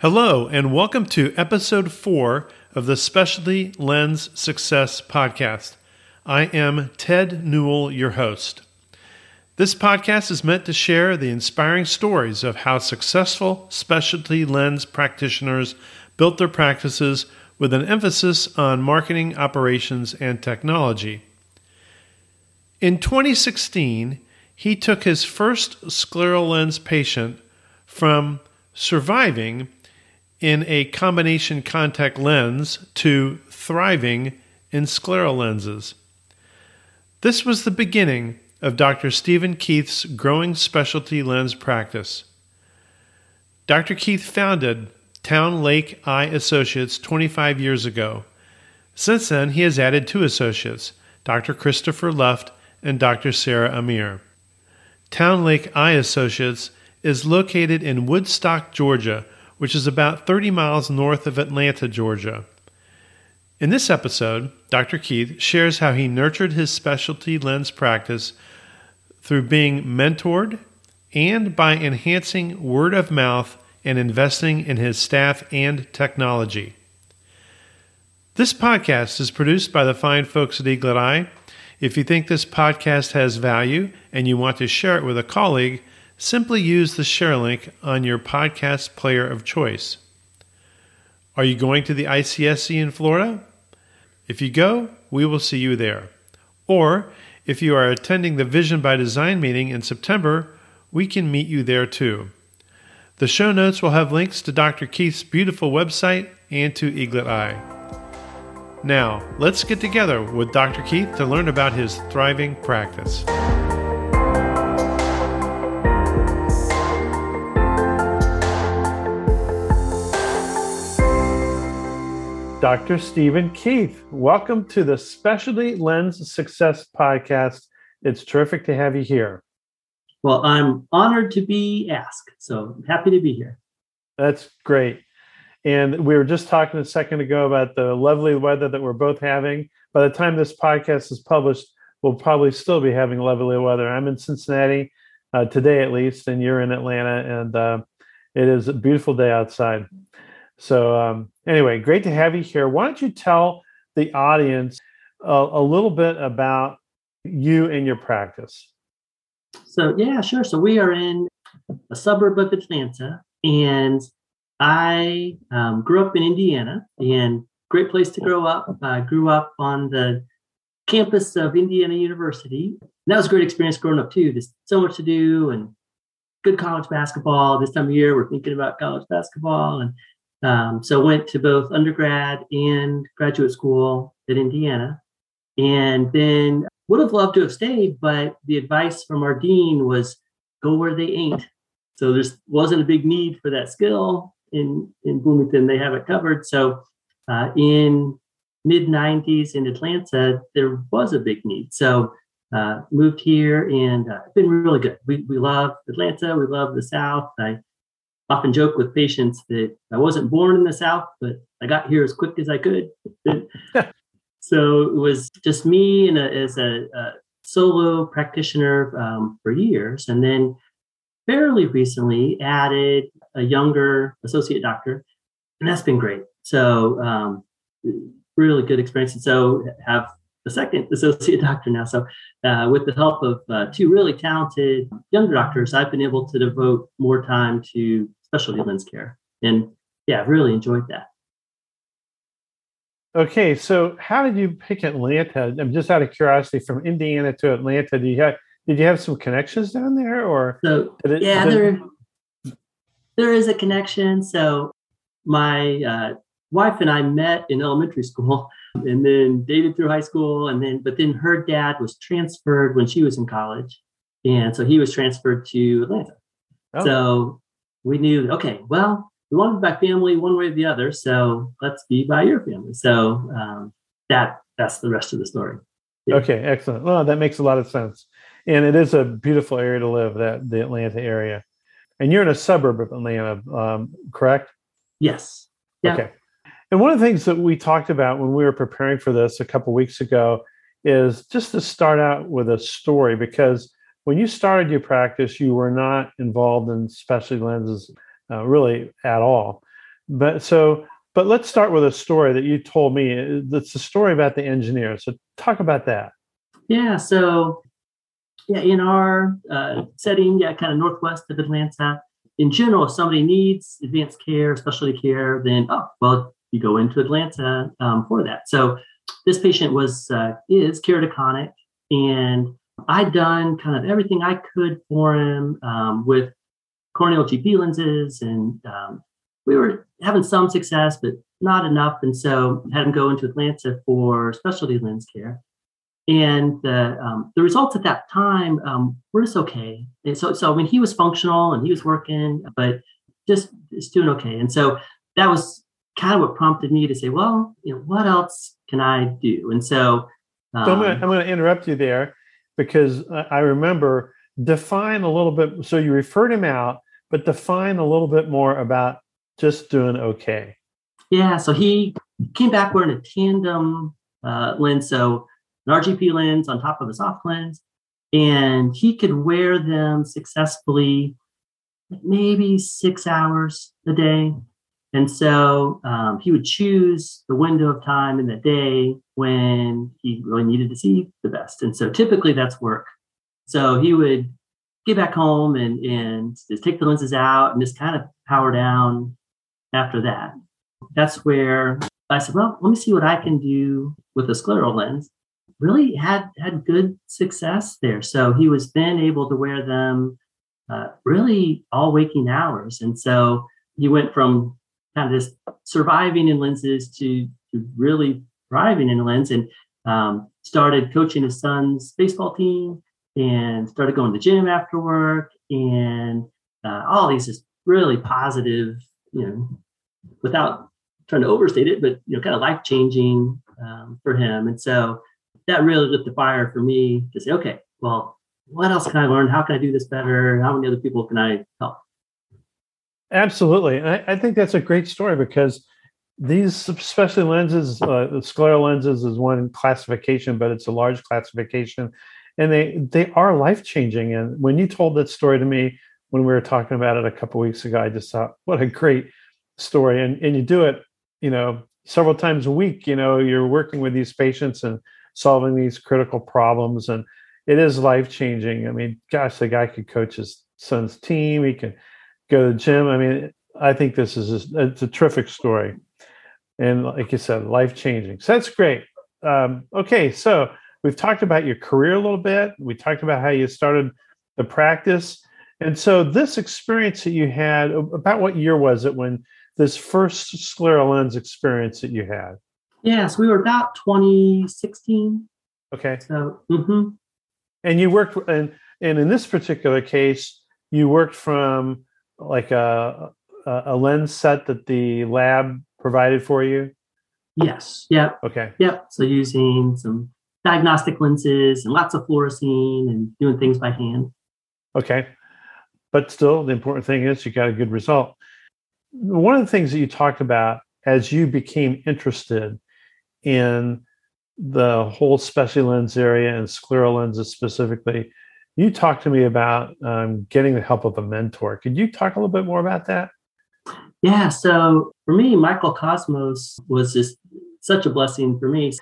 Hello, and welcome to episode four of the Specialty Lens Success Podcast. I am Ted Newell, your host. This podcast is meant to share the inspiring stories of how successful specialty lens practitioners built their practices with an emphasis on marketing, operations, and technology. In 2016, he took his first scleral lens patient from surviving in a combination contact lens to thriving in scleral lenses. This was the beginning of Dr. Steven Keith's growing specialty lens practice. Dr. Keith founded Towne Lake Eye Associates 25 years ago. Since then, he has added two associates, Dr. Christopher Luft and Dr. Sara Aamir. Towne Lake Eye Associates is located in Woodstock, Georgia, which is about 30 miles north of Atlanta, Georgia. In this episode, Dr. Keith shares how he nurtured his specialty lens practice through being mentored and by enhancing word of mouth and investing in his staff and technology. This podcast is produced by the fine folks at Eaglet Eye. If you think this podcast has value and you want to share it with a colleague, simply use the share link on your podcast player of choice. Are you going to the ICSC in Florida? If you go, we will see you there. Or if you are attending the Vision by Design meeting in September, we can meet you there too. The show notes will have links to Dr. Keith's beautiful website and to Eaglet Eye. Now, let's get together with Dr. Keith to learn about his thriving practice. Dr. Steven Keith, welcome to the Specialty Lens Success Podcast. It's terrific to have you here. Well, I'm honored to be asked, so I'm happy to be here. That's great. And we were just talking a second ago about the lovely weather that we're both having. By the time this podcast is published, we'll probably still be having lovely weather. I'm in Cincinnati uh, today, at least, and you're in Atlanta, and uh, it is a beautiful day outside. So, um, anyway, great to have you here. Why don't you tell the audience a, a little bit about you and your practice? So, yeah, sure. So, we are in a suburb of Atlanta, and I um, grew up in Indiana, and great place to grow up. I grew up on the campus of Indiana University. And that was a great experience growing up too. There's so much to do and good college basketball. This time of year, we're thinking about college basketball, and um, so went to both undergrad and graduate school at Indiana, and then would have loved to have stayed, but the advice from our dean was go where they ain't. So there wasn't a big need for that skill in in Bloomington. They have it covered. So uh, in mid 90s in Atlanta, there was a big need. So uh, moved here and uh, been really good. We, we love Atlanta. We love the South. I often joke with patients that I wasn't born in the South, but I got here as quick as I could. so it was just me and a, as a, a, solo practitioner um, for years. And then fairly recently added a younger associate doctor, and that's been great. So um, really good experience. And so have the second associate doctor now. So, uh, with the help of uh, two really talented younger doctors, I've been able to devote more time to specialty lens care. And yeah, I've really enjoyed that. Okay, so how did you pick Atlanta? I'm just out of curiosity, from Indiana to Atlanta. Do you have did you have some connections down there, or so? It, yeah, there there is a connection. So my uh, wife and I met in elementary school, and then dated through high school, and then but then her dad was transferred when she was in college, and so he was transferred to Atlanta. Oh. So we knew, okay, well, we wanted by family one way or the other, so let's be by your family. So um, that that's the rest of the story. Yeah. Okay, excellent. Well, that makes a lot of sense, and it is a beautiful area to live. That the Atlanta area, and you're in a suburb of Atlanta, um, correct? Yes. Yeah. Okay. And one of the things that we talked about when we were preparing for this a couple weeks ago is just to start out with a story because when you started your practice, you were not involved in specialty lenses uh, really at all. But so, but let's start with a story that you told me. It's a story about the engineer. So talk about that. Yeah. So, yeah, in our uh, setting, yeah, kind of northwest of Atlanta, in general, if somebody needs advanced care, specialty care, then oh, well, you go into Atlanta um, for that. So this patient was uh, is keratoconic, and I'd done kind of everything I could for him um, with corneal GP lenses, and um, we were having some success, but not enough. And so had him go into Atlanta for specialty lens care. And the um, the results at that time um, were just okay. And so so I mean he was functional and he was working, but just just doing okay. And so that was kind of what prompted me to say, well, you know, what else can I do? And so, um, so I'm going um, to interrupt you there because I remember define a little bit. So you referred him out, but define a little bit more about just doing okay. Yeah. So he came back wearing a tandem uh, lens, so an RGP lens on top of a soft lens, and he could wear them successfully, maybe six hours a day. And so um, he would choose the window of time in the day when he really needed to see the best. And so typically that's work. So he would get back home and, and just take the lenses out and just kind of power down after that. That's where I said, well, let me see what I can do with a scleral lens. Really had had good success there. So he was then able to wear them uh, really all waking hours. And so he went from kind of just surviving in lenses to, to really thriving in lens and um, started coaching his son's baseball team and started going to the gym after work and uh, all these just really positive, you know, without trying to overstate it, but you know, kind of life changing um, for him. And so that really lit the fire for me to say, okay, well, what else can I learn? How can I do this better? How many other people can I help? Absolutely. I, I, think that's a great story because these, specialty lenses, uh, the scleral lenses is one classification, but it's a large classification, and they they are life changing. And when you told that story to me when we were talking about it a couple weeks ago, I just thought, what a great story. And and you do it, you know, several times a week. You know, you're working with these patients and solving these critical problems, and it is life changing. I mean, gosh, the guy could coach his son's team. He can go to the gym. I mean, I think this is a, it's a terrific story, and like you said, life changing. So that's great. Um, okay, so we've talked about your career a little bit. We talked about how you started the practice, and so this experience that you had, about what year was it when this first scleral lens experience that you had? Yes, we were about 2016. Okay. So, mm-hmm. and you worked, and and in this particular case, you worked from like a, a lens set that the lab provided for you? Yes. Yep. Okay. Yep. So using some diagnostic lenses and lots of fluorescein and doing things by hand. Okay. But still, the important thing is you got a good result. One of the things that you talked about as you became interested in the whole special lens area and scleral lenses specifically you talked to me about um, getting the help of a mentor. Could you talk a little bit more about that? Yeah. So for me, Michael Cosmos was just such a blessing for me.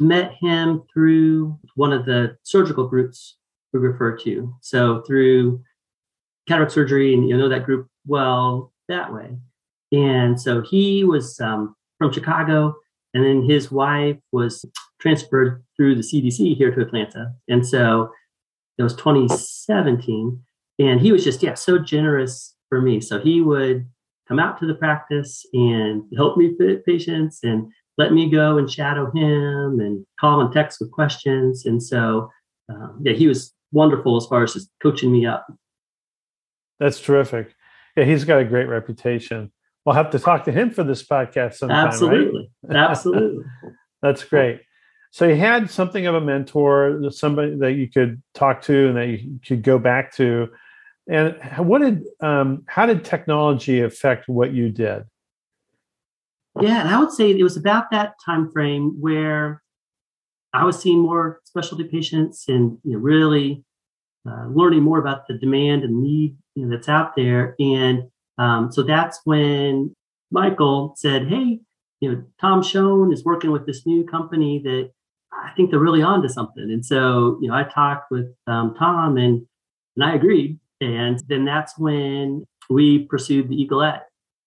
Met him through one of the surgical groups we refer to. So through cataract surgery, and you know that group well that way. And so he was um, from Chicago, and then his wife was transferred through the CDC here to Atlanta. And so it was 2017 and he was just yeah so generous for me. So he would come out to the practice and help me fit patients and let me go and shadow him and call and text with questions. And so um, yeah he was wonderful as far as just coaching me up. That's terrific. Yeah he's got a great reputation. We'll have to talk to him for this podcast sometime absolutely. Right? absolutely. That's great so you had something of a mentor, somebody that you could talk to and that you could go back to. And what did um, how did technology affect what you did? Yeah, and I would say it was about that time frame where I was seeing more specialty patients and you know, really uh, learning more about the demand and need you know, that's out there. And um, so that's when Michael said, Hey, you know, Tom Schoen is working with this new company that I think they're really on to something. And so, you know, I talked with um, Tom and, and I agreed. And then that's when we pursued the Eaglet.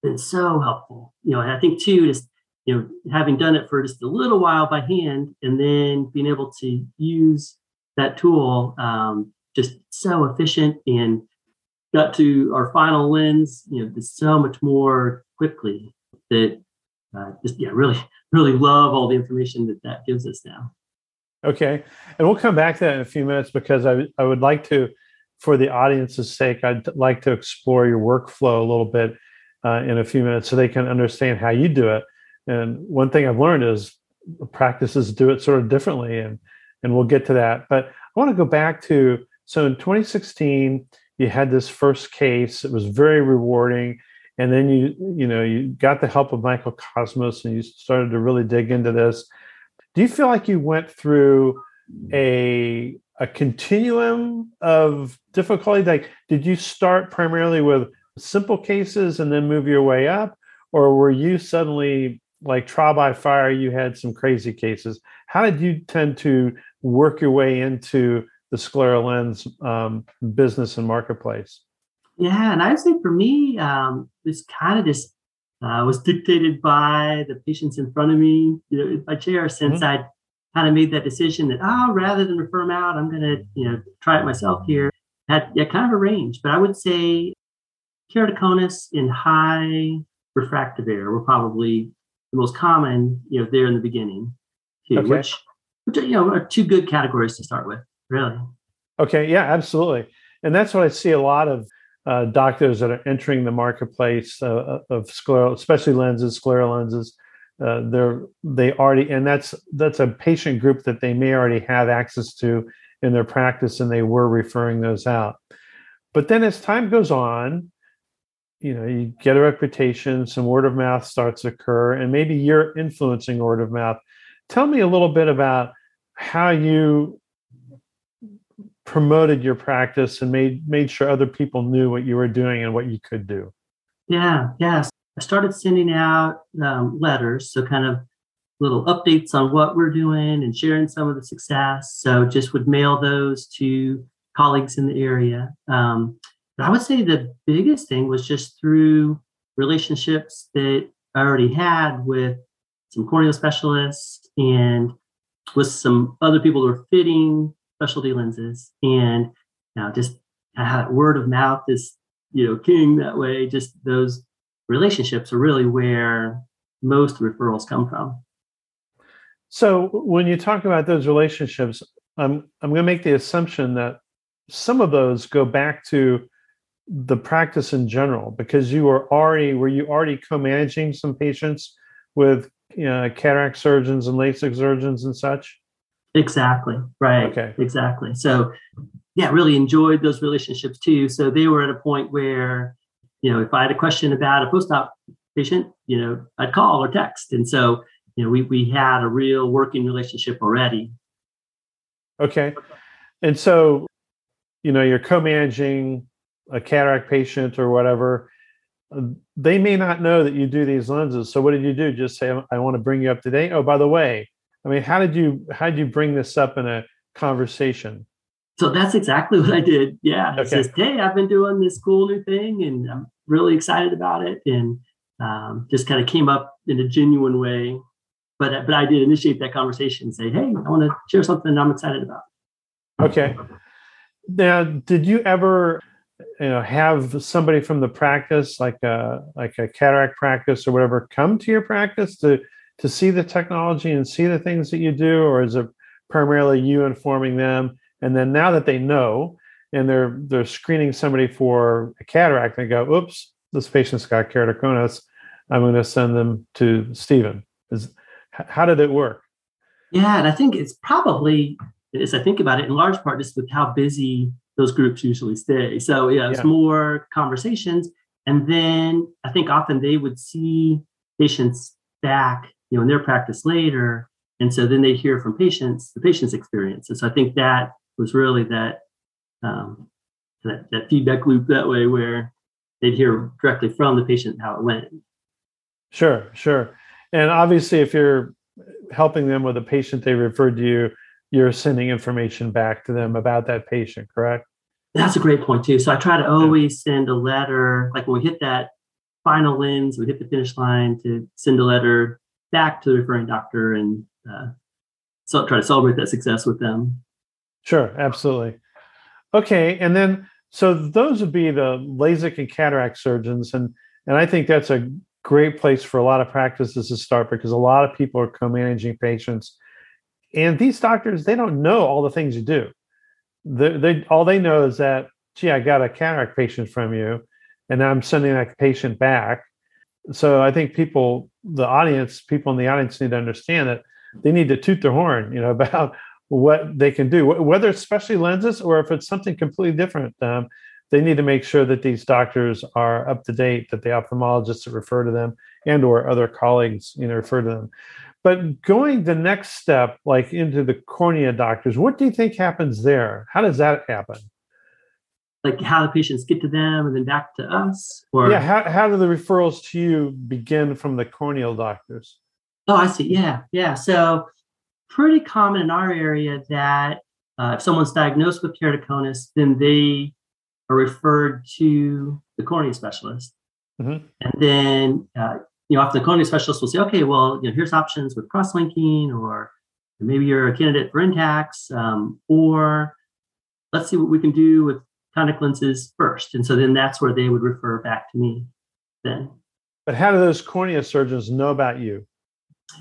Been so helpful, you know, and I think too, just, you know, having done it for just a little while by hand and then being able to use that tool, um, just so efficient and got to our final lens, you know, just so much more quickly that uh, just, yeah, really, really love all the information that that gives us now. Okay. And we'll come back to that in a few minutes because I, I would like to, for the audience's sake, I'd like to explore your workflow a little bit uh, in a few minutes so they can understand how you do it. And one thing I've learned is practices do it sort of differently, and and we'll get to that. But I want to go back to so in 2016 you had this first case. It was very rewarding, and then you you know you got the help of Michael Cosmos and you started to really dig into this. Do you feel like you went through a a continuum of difficulty? Like, did you start primarily with simple cases and then move your way up, or were you suddenly like trial by fire? You had some crazy cases. How did you tend to work your way into the scleral lens um, business and marketplace? Yeah, and I'd say for me, um, this kind of just uh, was dictated by the patients in front of me, you know, my chair, since mm-hmm. I'd kind of made that decision that, oh, rather than refer them out, I'm going to, you know, try it myself here. Had yeah, kind of a range, but I would say keratoconus in high refractive error were probably the most common, you know, there in the beginning, too, okay. which, which, you know, are two good categories to start with, really. Okay, yeah, absolutely. And that's what I see a lot of uh, doctors that are entering the marketplace uh, uh, of scleral, especially lenses, scleral lenses. Uh, they're they already, and that's that's a patient group that they may already have access to in their practice, and they were referring those out. But then, as time goes on, you know, you get a reputation, some word of mouth starts to occur, and maybe you're influencing word of mouth. Tell me a little bit about how you promoted your practice and made made sure other people knew what you were doing and what you could do. Yeah yes. I started sending out um, letters so kind of little updates on what we're doing and sharing some of the success. So just would mail those to colleagues in the area. Um, but i would say the biggest thing was just through relationships that i already had with some corneal specialists and with some other people who are fitting specialty lenses. And now just uh, word of mouth is, you know, king that way. Just those relationships are really where most referrals come from. So when you talk about those relationships, I'm I'm going to make the assumption that some of those go back to the practice in general because you were already were you already co-managing some patients with you know, cataract surgeons and LASIK surgeons and such? Exactly. Right. Okay. Exactly. So, yeah, really enjoyed those relationships too. So they were at a point where, you know, if I had a question about a post-op patient, you know, I'd call or text, and so you know, we we had a real working relationship already. Okay. And so, you know, you're co-managing a cataract patient or whatever. Um, they may not know that you do these lenses. So, what did you do? Just say, "I want to bring you up to date." Oh, by the way, I mean, how did you how did you bring this up in a conversation? So that's exactly what I did. Yeah, okay. says, "Hey, I've been doing this cool new thing, and I'm really excited about it," and um, just kind of came up in a genuine way. But but I did initiate that conversation and say, "Hey, I want to share something I'm excited about." Okay. Now, did you ever, you know, have somebody from the practice, like a like a cataract practice or whatever, come to your practice to to see the technology and see the things that you do, or is it primarily you informing them? And then now that they know and they're they're screening somebody for a cataract, they go, "Oops, this patient's got keratoconus. I'm going to send them to Steven." Is how did it work? Yeah, and I think it's probably, as I think about it, in large part just with how busy those groups usually stay. So yeah, it's yeah. more conversations, and then I think often they would see patients back you know in their practice later and so then they hear from patients the patient's experience and so i think that was really that um, that, that feedback loop that way where they'd hear directly from the patient how it went Sure, sure. And obviously, if you're helping them with a patient they referred to you, you're sending information back to them about that patient, correct? That's a great point too. So I try to always send a letter, like when we hit that final lens, we hit the finish line to send a letter back to the referring doctor and uh, try to celebrate that success with them. Sure, absolutely. Okay, and then so those would be the LASIK and cataract surgeons, and and I think that's a great place for a lot of practices to start because a lot of people are co-managing patients, and these doctors they don't know all the things you do. They, they all they know is that gee, I got a cataract patient from you, and I'm sending that patient back. So I think people, the audience, people in the audience need to understand that they need to toot their horn, you know, about what they can do, whether it's specialty lenses or if it's something completely different. Um, they need to make sure that these doctors are up to date, that the ophthalmologists that refer to them and or other colleagues, you know, refer to them. But going the next step, like into the cornea doctors, what do you think happens there? How does that happen? Like how the patients get to them and then back to us? Or yeah, how, how do the referrals to you begin from the corneal doctors? Oh, I see. Yeah, yeah. So pretty common in our area that uh, if someone's diagnosed with keratoconus, then they are referred to the cornea specialist. Mm-hmm. And then, uh, you know, often the cornea specialist will say, okay, well, you know, here's options with cross-linking, or maybe you're a candidate for Intacs, um, or let's see what we can do with contact lenses first. And so then that's where they would refer back to me then. But how do those cornea surgeons know about you?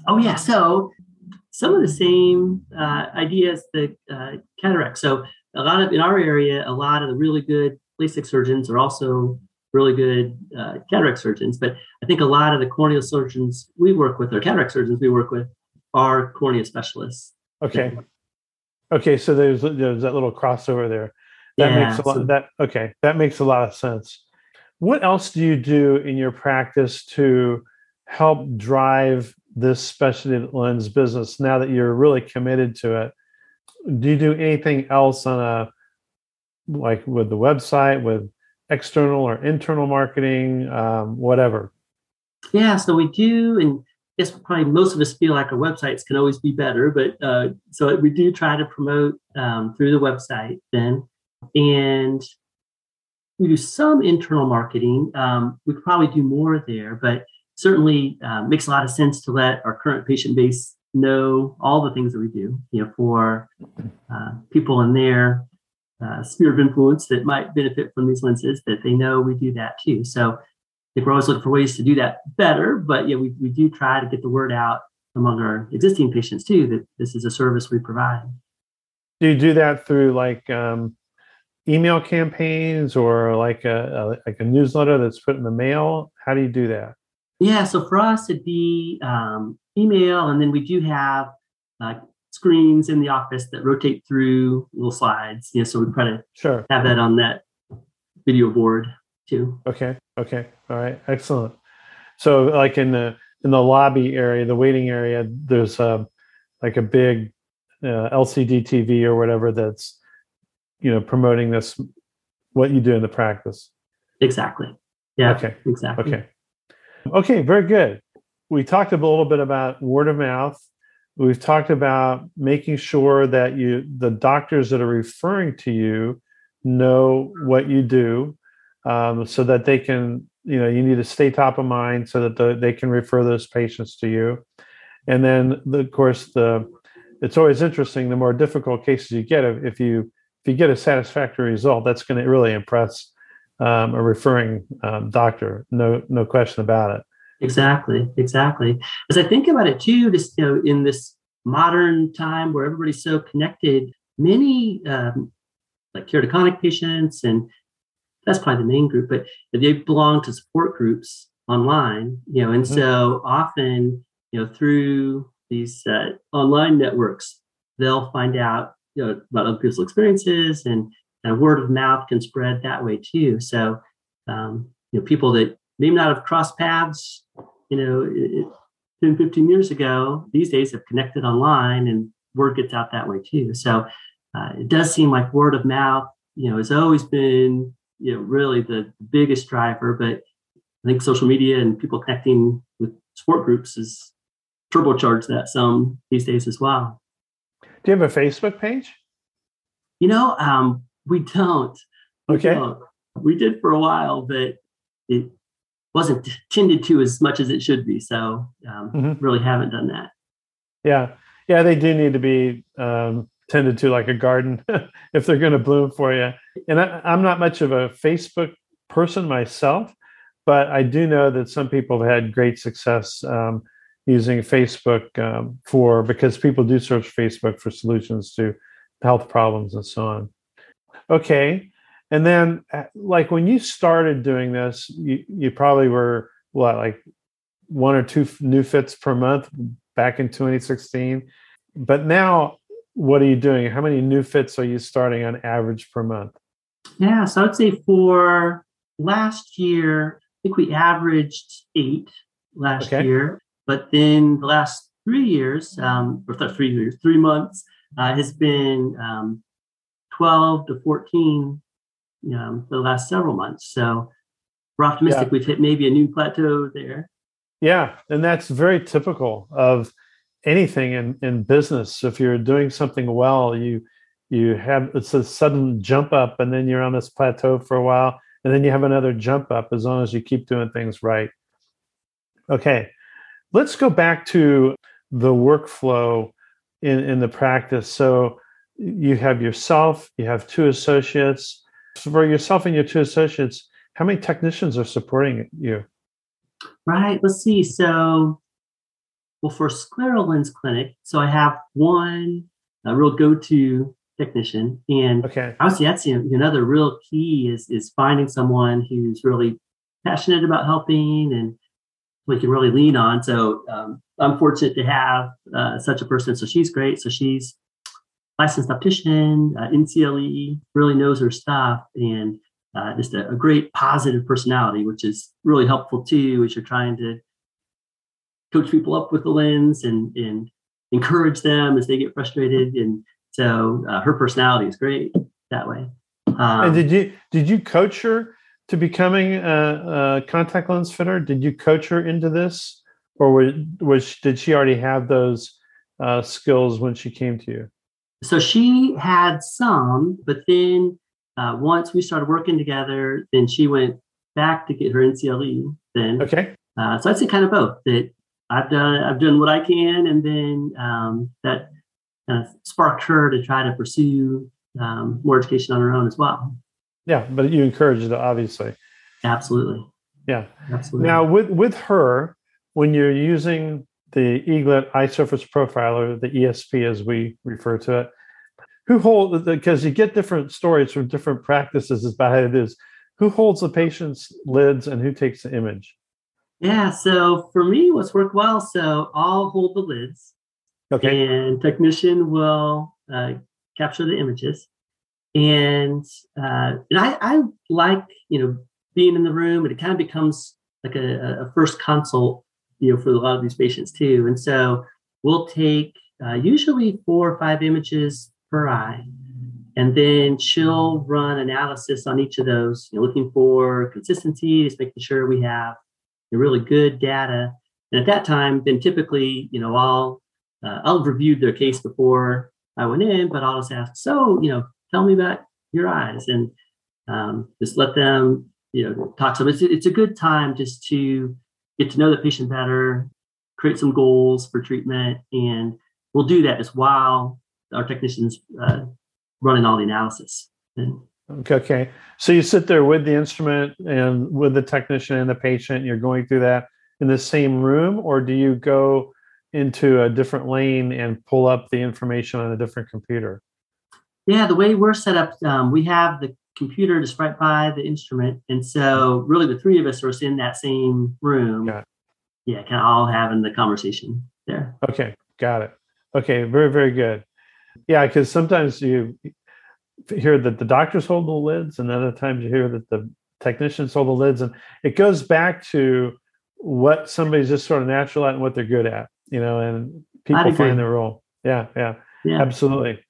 Oh, yeah. So some of the same uh, ideas that uh, cataract. So a lot of in our area, a lot of the really good LASIK surgeons are also really good uh, cataract surgeons. But I think a lot of the corneal surgeons we work with, or cataract surgeons we work with, are cornea specialists. Okay. Okay, so there's there's that little crossover there. That yeah, makes a lot. So, that okay, that makes a lot of sense. What else do you do in your practice to help drive this specialty lens business now that you're really committed to it do you do anything else on a like with the website with external or internal marketing um, whatever yeah so we do and I guess probably most of us feel like our websites can always be better but uh, so we do try to promote um, through the website then and we do some internal marketing um, we could probably do more there but certainly uh, makes a lot of sense to let our current patient base know all the things that we do. You know, for uh, people in their uh, sphere of influence that might benefit from these lenses, that they know we do that too. So I think we're always looking for ways to do that better, but yeah, we, we do try to get the word out among our existing patients too that this is a service we provide. Do you do that through like um, email campaigns or like a, a like a newsletter that's put in the mail? How do you do that? Yeah, so for us, it'd be um, email, and then we do have uh, screens in the office that rotate through little slides. Yeah, so we try to sure have that on that video board too. Okay. Okay. All right. Excellent. So, like in the in the lobby area, the waiting area, there's a um, like a big uh, LCD TV or whatever that's you know promoting this what you do in the practice. Exactly. Yeah. Okay. Exactly. Okay. Okay, very good. We talked a little bit about word of mouth. We've talked about making sure that you the doctors that are referring to you know what you do um, so that they can you know you need to stay top of mind so that the, they can refer those patients to you and then the, of course the it's always interesting the more difficult cases you get if you if you get a satisfactory result that's going to really impress um, a referring um, doctor. No, no question about it. Exactly, exactly. As I think about it too, just you know, in this modern time where everybody's so connected, many um, like keratoconic patients, and that's probably the main group, but they belong to support groups online, you know, and mm-hmm. so often, you know, through these uh, online networks, they'll find out you know, about other people's experiences and and word of mouth can spread that way too. So, um, you know, people that may not have crossed paths, you know, it, 10, 15 years ago, these days have connected online and word gets out that way too. So uh, it does seem like word of mouth, you know, has always been, you know, really the biggest driver, but I think social media and people connecting with support groups is turbocharged that some these days as well. Do you have a Facebook page? You know, um, we don't. We Okay. don't. We did for a while, but it wasn't tended to as much as it should be. So um, Mhm. really haven't done that. Yeah, yeah, they do need to be um, tended to like a garden if they're going to bloom for you. And I, I'm not much of a Facebook person myself, but I do know that some people have had great success um, using Facebook um, for because people do search Facebook for solutions to health problems and so on. Okay. And then, uh, like when you started doing this, you, you probably were what, like one or two f- new fits per month back in 2016. But now, what are you doing? How many new fits are you starting on average per month? Yeah, so I'd say for last year, I think we averaged eight last Okay. year, but then the last three years, um, or th- three years, three months, uh, has been um, 12 to 14 um, for the last several months. So we're optimistic Yeah. we've hit maybe a new plateau there. Yeah, and that's very typical of anything in, in business. If you're doing something well, you you have it's a sudden jump up, and then you're on this plateau for a while, and then you have another jump up as long as you keep doing things right. Okay, let's go back to the workflow in, in the practice. So you have yourself, you have two associates. For yourself and your two associates, how many technicians are supporting you? Right. Let's see. So, well, for scleral lens clinic, so I have one a real go-to technician, and Okay. obviously that's another real key is is finding someone who's really passionate about helping and we can really lean on. So um, I'm fortunate to have uh, such a person. So she's great. So she's licensed optician, uh, NCLE, really knows her stuff, and uh, just a, a great positive personality, which is really helpful too as you're trying to coach people up with the lens and and encourage them as they get frustrated. And so uh, her personality is great that way. Um, and did you did you coach her to becoming a, a contact lens fitter? Did you coach her into this, or was, was did she already have those uh, skills when she came to you? so she had some, but then uh, once we started working together, then she went back to get her NCLE. Then, Okay. uh, so I'd say kind of both. That I've done, I've done what I can, and then um, that kind of sparked her to try to pursue um, more education on her own as well. Yeah, but you encouraged it, obviously. Absolutely, Yeah. absolutely. Now, with with her, when you're using the Eaglet Eye Surface Profiler, the ESP as we refer to it, who hold because you get different stories from different practices as about how it is. Who holds the patient's lids and who takes the image? yeah. So for me, what's worked well. So I'll hold the lids. Okay. and technician will uh, capture the images and uh, and I, I like you know being in the room and it kind of becomes like a, a first consult you know for a lot of these patients too. And so we'll take uh, usually four or five images per eye. And then she'll run analysis on each of those you know, looking for consistency just making sure we have really good data. And at that time then typically you know i'll uh, I'll have reviewed their case before I went in, but I'll just ask, so, you know, tell me about your eyes and um, just let them, you know, talk to. It's, it's a good time just to get to know the patient better, create some goals for treatment. And we'll do that as while our technicians uh, running all the analysis. And Okay, okay. So you sit there with the instrument and with the technician and the patient, you're going through that in the same room, or do you go into a different lane and pull up the information on a different computer? Yeah, the way we're set up, um, we have the computer just right by the instrument, and so really the three of us are in that same room. Yeah, kind of all having the conversation there. Okay, got it. Okay, very, very good. Yeah, because sometimes you hear that the doctors hold the lids, and other times you hear that the technicians hold the lids, and it goes back to what somebody's just sort of natural at and what they're good at, you know, and people find their role. Yeah, yeah. Yeah, Absolutely.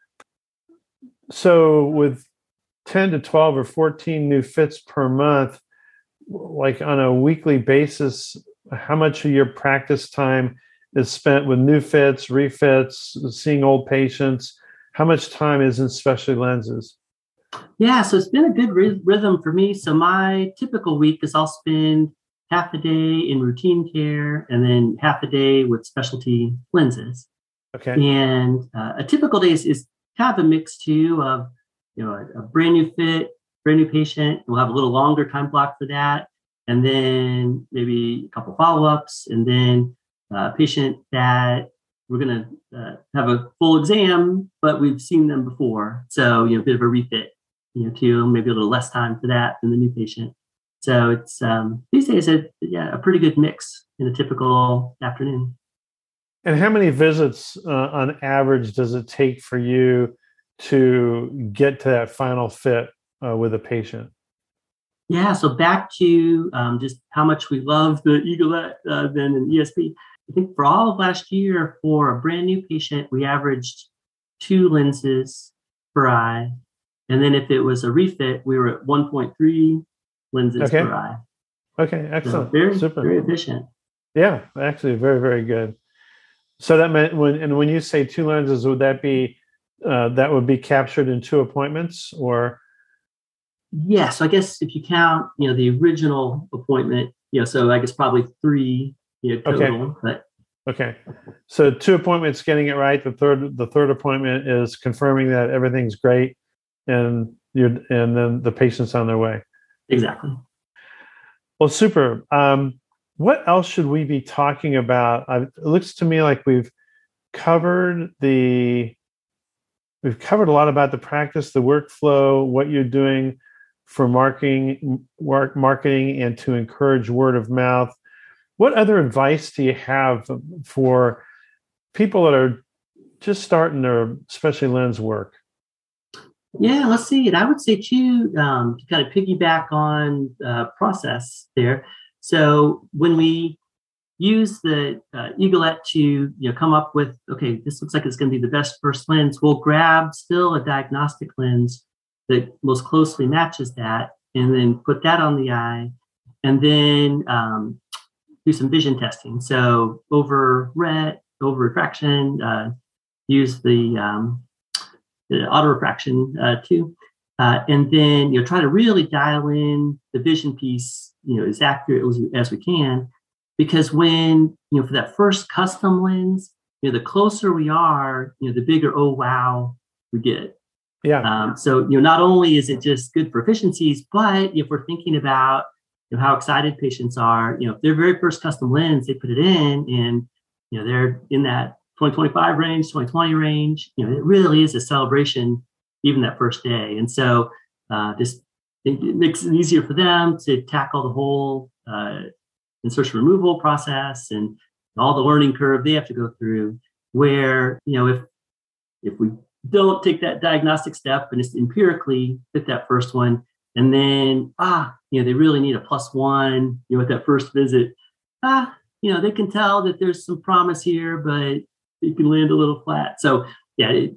So with 10 to 12 or 14 new fits per month, like on a weekly basis, how much of your practice time is spent with new fits, refits, seeing old patients? How much time is in specialty lenses? Yeah, so it's been a good rhythm for me. So my typical week is I'll spend half a day in routine care and then half a day with specialty lenses. Okay. And uh, a typical day is, is of a mix too of you know a, a brand new fit, brand new patient. We'll have a little longer time block for that, and then maybe a couple follow ups, and then a patient that we're going to uh, have a full exam, but we've seen them before, so you know a bit of a refit, you know, too. Maybe a little less time for that than the new patient. So it's um, these days, a, yeah, a pretty good mix in a typical afternoon. And how many visits uh, on average does it take for you to get to that final fit uh, with a patient? Yeah, so back to um, just how much we love the Eaglet uh, then and ESP. I think for all of last year, for a brand new patient, we averaged two lenses per eye. And then if it was a refit, we were at 1.3 lenses okay. per eye. Okay, excellent. So very, Super. very efficient. Yeah, actually, very, very good. So that meant when and when you say two lenses, would that be uh, that would be captured in two appointments, or? Yeah, so I guess if you count, you know, the original appointment, you know, so I guess probably three, you know, total. Okay. But okay, so two appointments, getting it right. The third, the third appointment is confirming that everything's great, and you're, and then the patient's on their way. Exactly. Well, super. Um, what else should we be talking about? It looks to me like we've covered the we've covered a lot about the practice, the workflow, what you're doing for marketing, work, marketing, and to encourage word of mouth. What other advice do you have for people that are just starting their specialty lens work? Yeah, let's see. And I would say too, um, kind of piggyback on uh, process there. So when we use the uh, Eaglet to you know come up with okay, this looks like it's going to be the best first lens. We'll grab still a diagnostic lens that most closely matches that, and then put that on the eye, and then um, do some vision testing. So over ret, over refraction, uh, use the, um, the auto refraction uh, too. Uh, and then you know try to really dial in the vision piece you know as accurate as, as we can. Because when you know for that first custom lens you know the closer we are you know the bigger oh wow we get. Yeah. Um, so you know not only is it just good for efficiencies but if we're thinking about you know how excited patients are you know if their very first custom lens they put it in and you know they're in that 2025 range 2020 range you know it really is a celebration even that first day. And so uh, just it makes it easier for them to tackle the whole uh, insertion removal process and all the learning curve they have to go through. Where you know if if we don't take that diagnostic step and just empirically fit that first one, and then ah, you know they really need a plus one, you know, at that first visit, ah, you know they can tell that there's some promise here, but it can land a little flat. So yeah, it,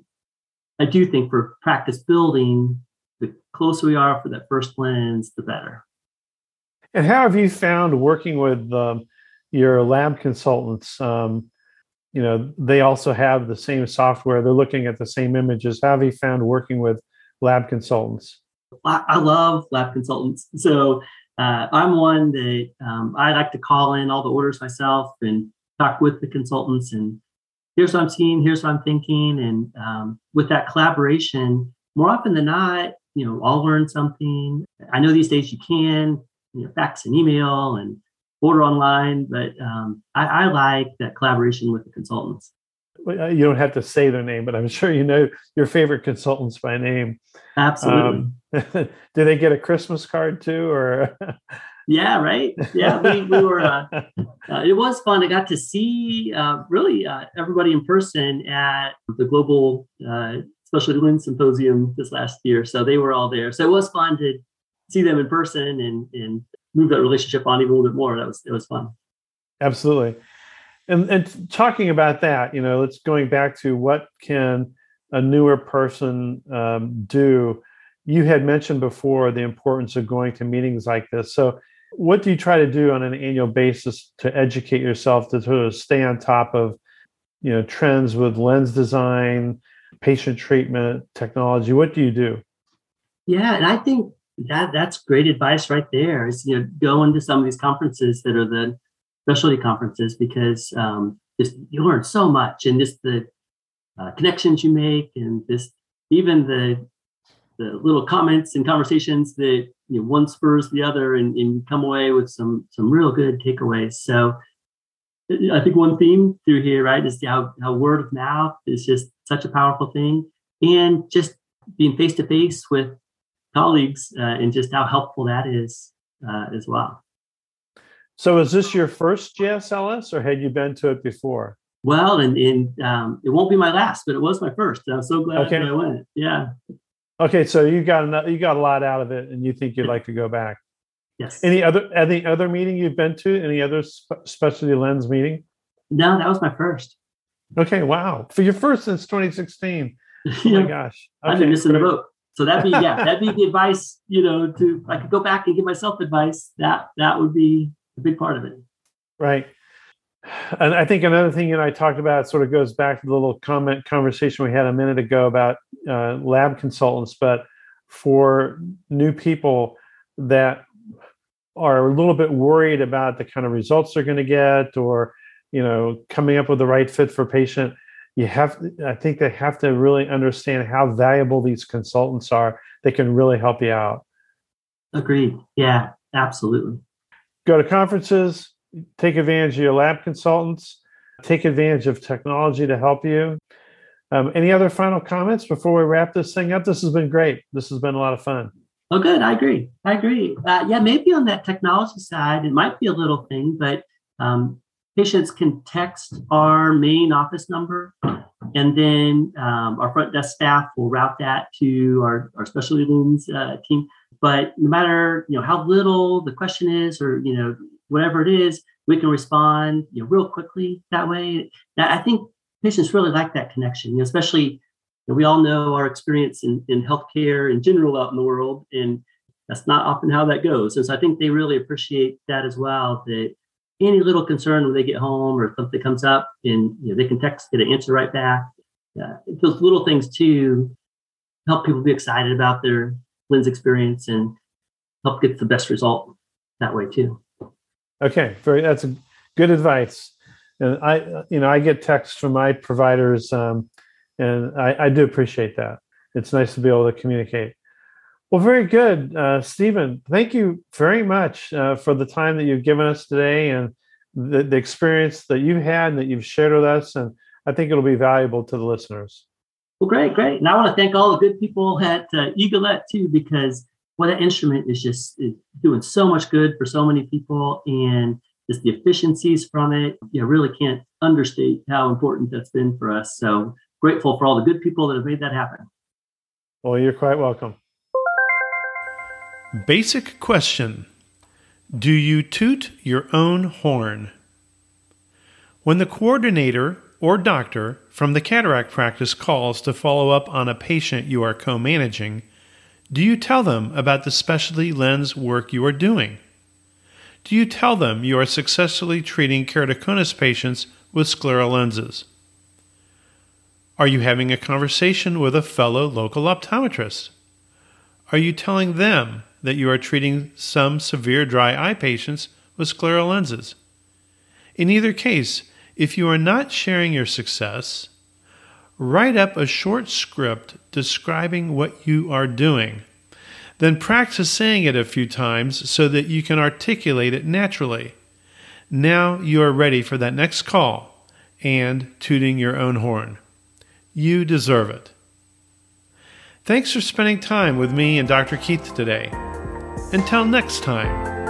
I do think for practice building, the closer we are for that first lens, the better. And how have you found working with um, your lab consultants? Um, you know, they also have the same software. They're looking at the same images. How have you found working with lab consultants? I, I love lab consultants. So uh, I'm one that um, I like to call in all the orders myself and talk with the consultants and here's what I'm seeing, here's what I'm thinking. And um, with that collaboration, more often than not, you know, I'll learn something. I know these days you can, you know, fax and email and order online, but um, I, I like that collaboration with the consultants. Uh, you don't have to say their name, but I'm sure you know your favorite consultants by name. Absolutely. Um, do they get a Christmas card too, or? yeah, right. Yeah, we, we were. Uh, uh, it was fun. I got to see uh, really uh, everybody in person at the global uh, Specialty Lens Symposium this last year. So they were all there. So it was fun to see them in person and and move that relationship on even a little bit more. That was it was fun. Absolutely. And and talking about that, you know, it's going back to what can a newer person um, do. You had mentioned before the importance of going to meetings like this. So What do you try to do on an annual basis to educate yourself to sort of stay on top of, you know, trends with lens design, patient treatment, technology? What do you do? Yeah, and I think that that's great advice right there. Is you know going to some of these conferences that are the specialty conferences because um, just you learn so much and just the uh, connections you make and just even the the little comments and conversations that you know, one spurs the other and, and you come away with some some real good takeaways so i think one theme through here right is how, how word of mouth is just such a powerful thing and just being face to face with colleagues uh, and just how helpful that is uh, as well so is this your first GSLS or had you been to it before? Well, and, and um, it won't be my last, but it was my first. I'm so glad okay. I went. Yeah. Okay, so you got enough, you got a lot out of it, and you think you'd like to go back. Yes. Any other any other meeting you've been to? Any other spe- specialty lens meeting? No, that was my first. Okay, wow. For your first since 2016. Oh yeah. my gosh. Okay, I've been missing great. the boat. So that'd be yeah, that'd be the advice. You know, to I could go back and give myself advice. That that would be a big part of it. Right. And I think another thing you and I talked about sort of goes back to the little comment conversation we had a minute ago about uh, lab consultants, but for new people that are a little bit worried about the kind of results they're going to get or you know coming up with the right fit for patient you have i think they have to really understand how valuable these consultants are they can really help you out agreed yeah absolutely go to conferences, take advantage of your lab consultants, take advantage of technology to help you. Um, any other final comments before we wrap this thing up? This has been great. This has been a lot of fun. Oh, good. I agree. I agree. Uh, yeah, maybe on that technology side, it might be a little thing, but um, patients can text our main office number, and then um, our front desk staff will route that to our, our specialty lens uh, team. But no matter you know how little the question is, or you know whatever it is, we can respond you know real quickly that way. Now, I think patients really like that connection, you know, especially you know, we all know our experience in, in healthcare in general out in the world, and that's not often how that goes. And so I think they really appreciate that as well. That any little concern when they get home or something comes up, and you know, they can text, get an answer right back. Yeah, those little things too help people be excited about their lens experience and help get the best result that way too. Okay, very that's a good advice. And I, you know, I get texts from my providers, um, and I, I do appreciate that. It's nice to be able to communicate. Well, very good, uh, Steven. Thank you very much uh, for the time that you've given us today and the, the experience that you've had and that you've shared with us. And I think it'll be valuable to the listeners. Well, great, great. And I want to thank all the good people at uh, Eaglet too, because well, that instrument is just is doing so much good for so many people, and just the efficiencies from it. You know, really can't understate how important that's been for us. So grateful for all the good people that have made that happen. Well, you're quite welcome. Basic question Do you toot your own horn? When the coordinator or doctor from the cataract practice calls to follow up on a patient you are co managing, do you tell them about the specialty lens work you are doing? Do you tell them you are successfully treating keratoconus patients with scleral lenses? Are you having a conversation with a fellow local optometrist? Are you telling them that you are treating some severe dry eye patients with scleral lenses? In either case, if you are not sharing your success, write up a short script describing what you are doing. Then practice saying it a few times so that you can articulate it naturally. Now you are ready for that next call and tooting your own horn. You deserve it. Thanks for spending time with me and Dr. Keith today. Until next time.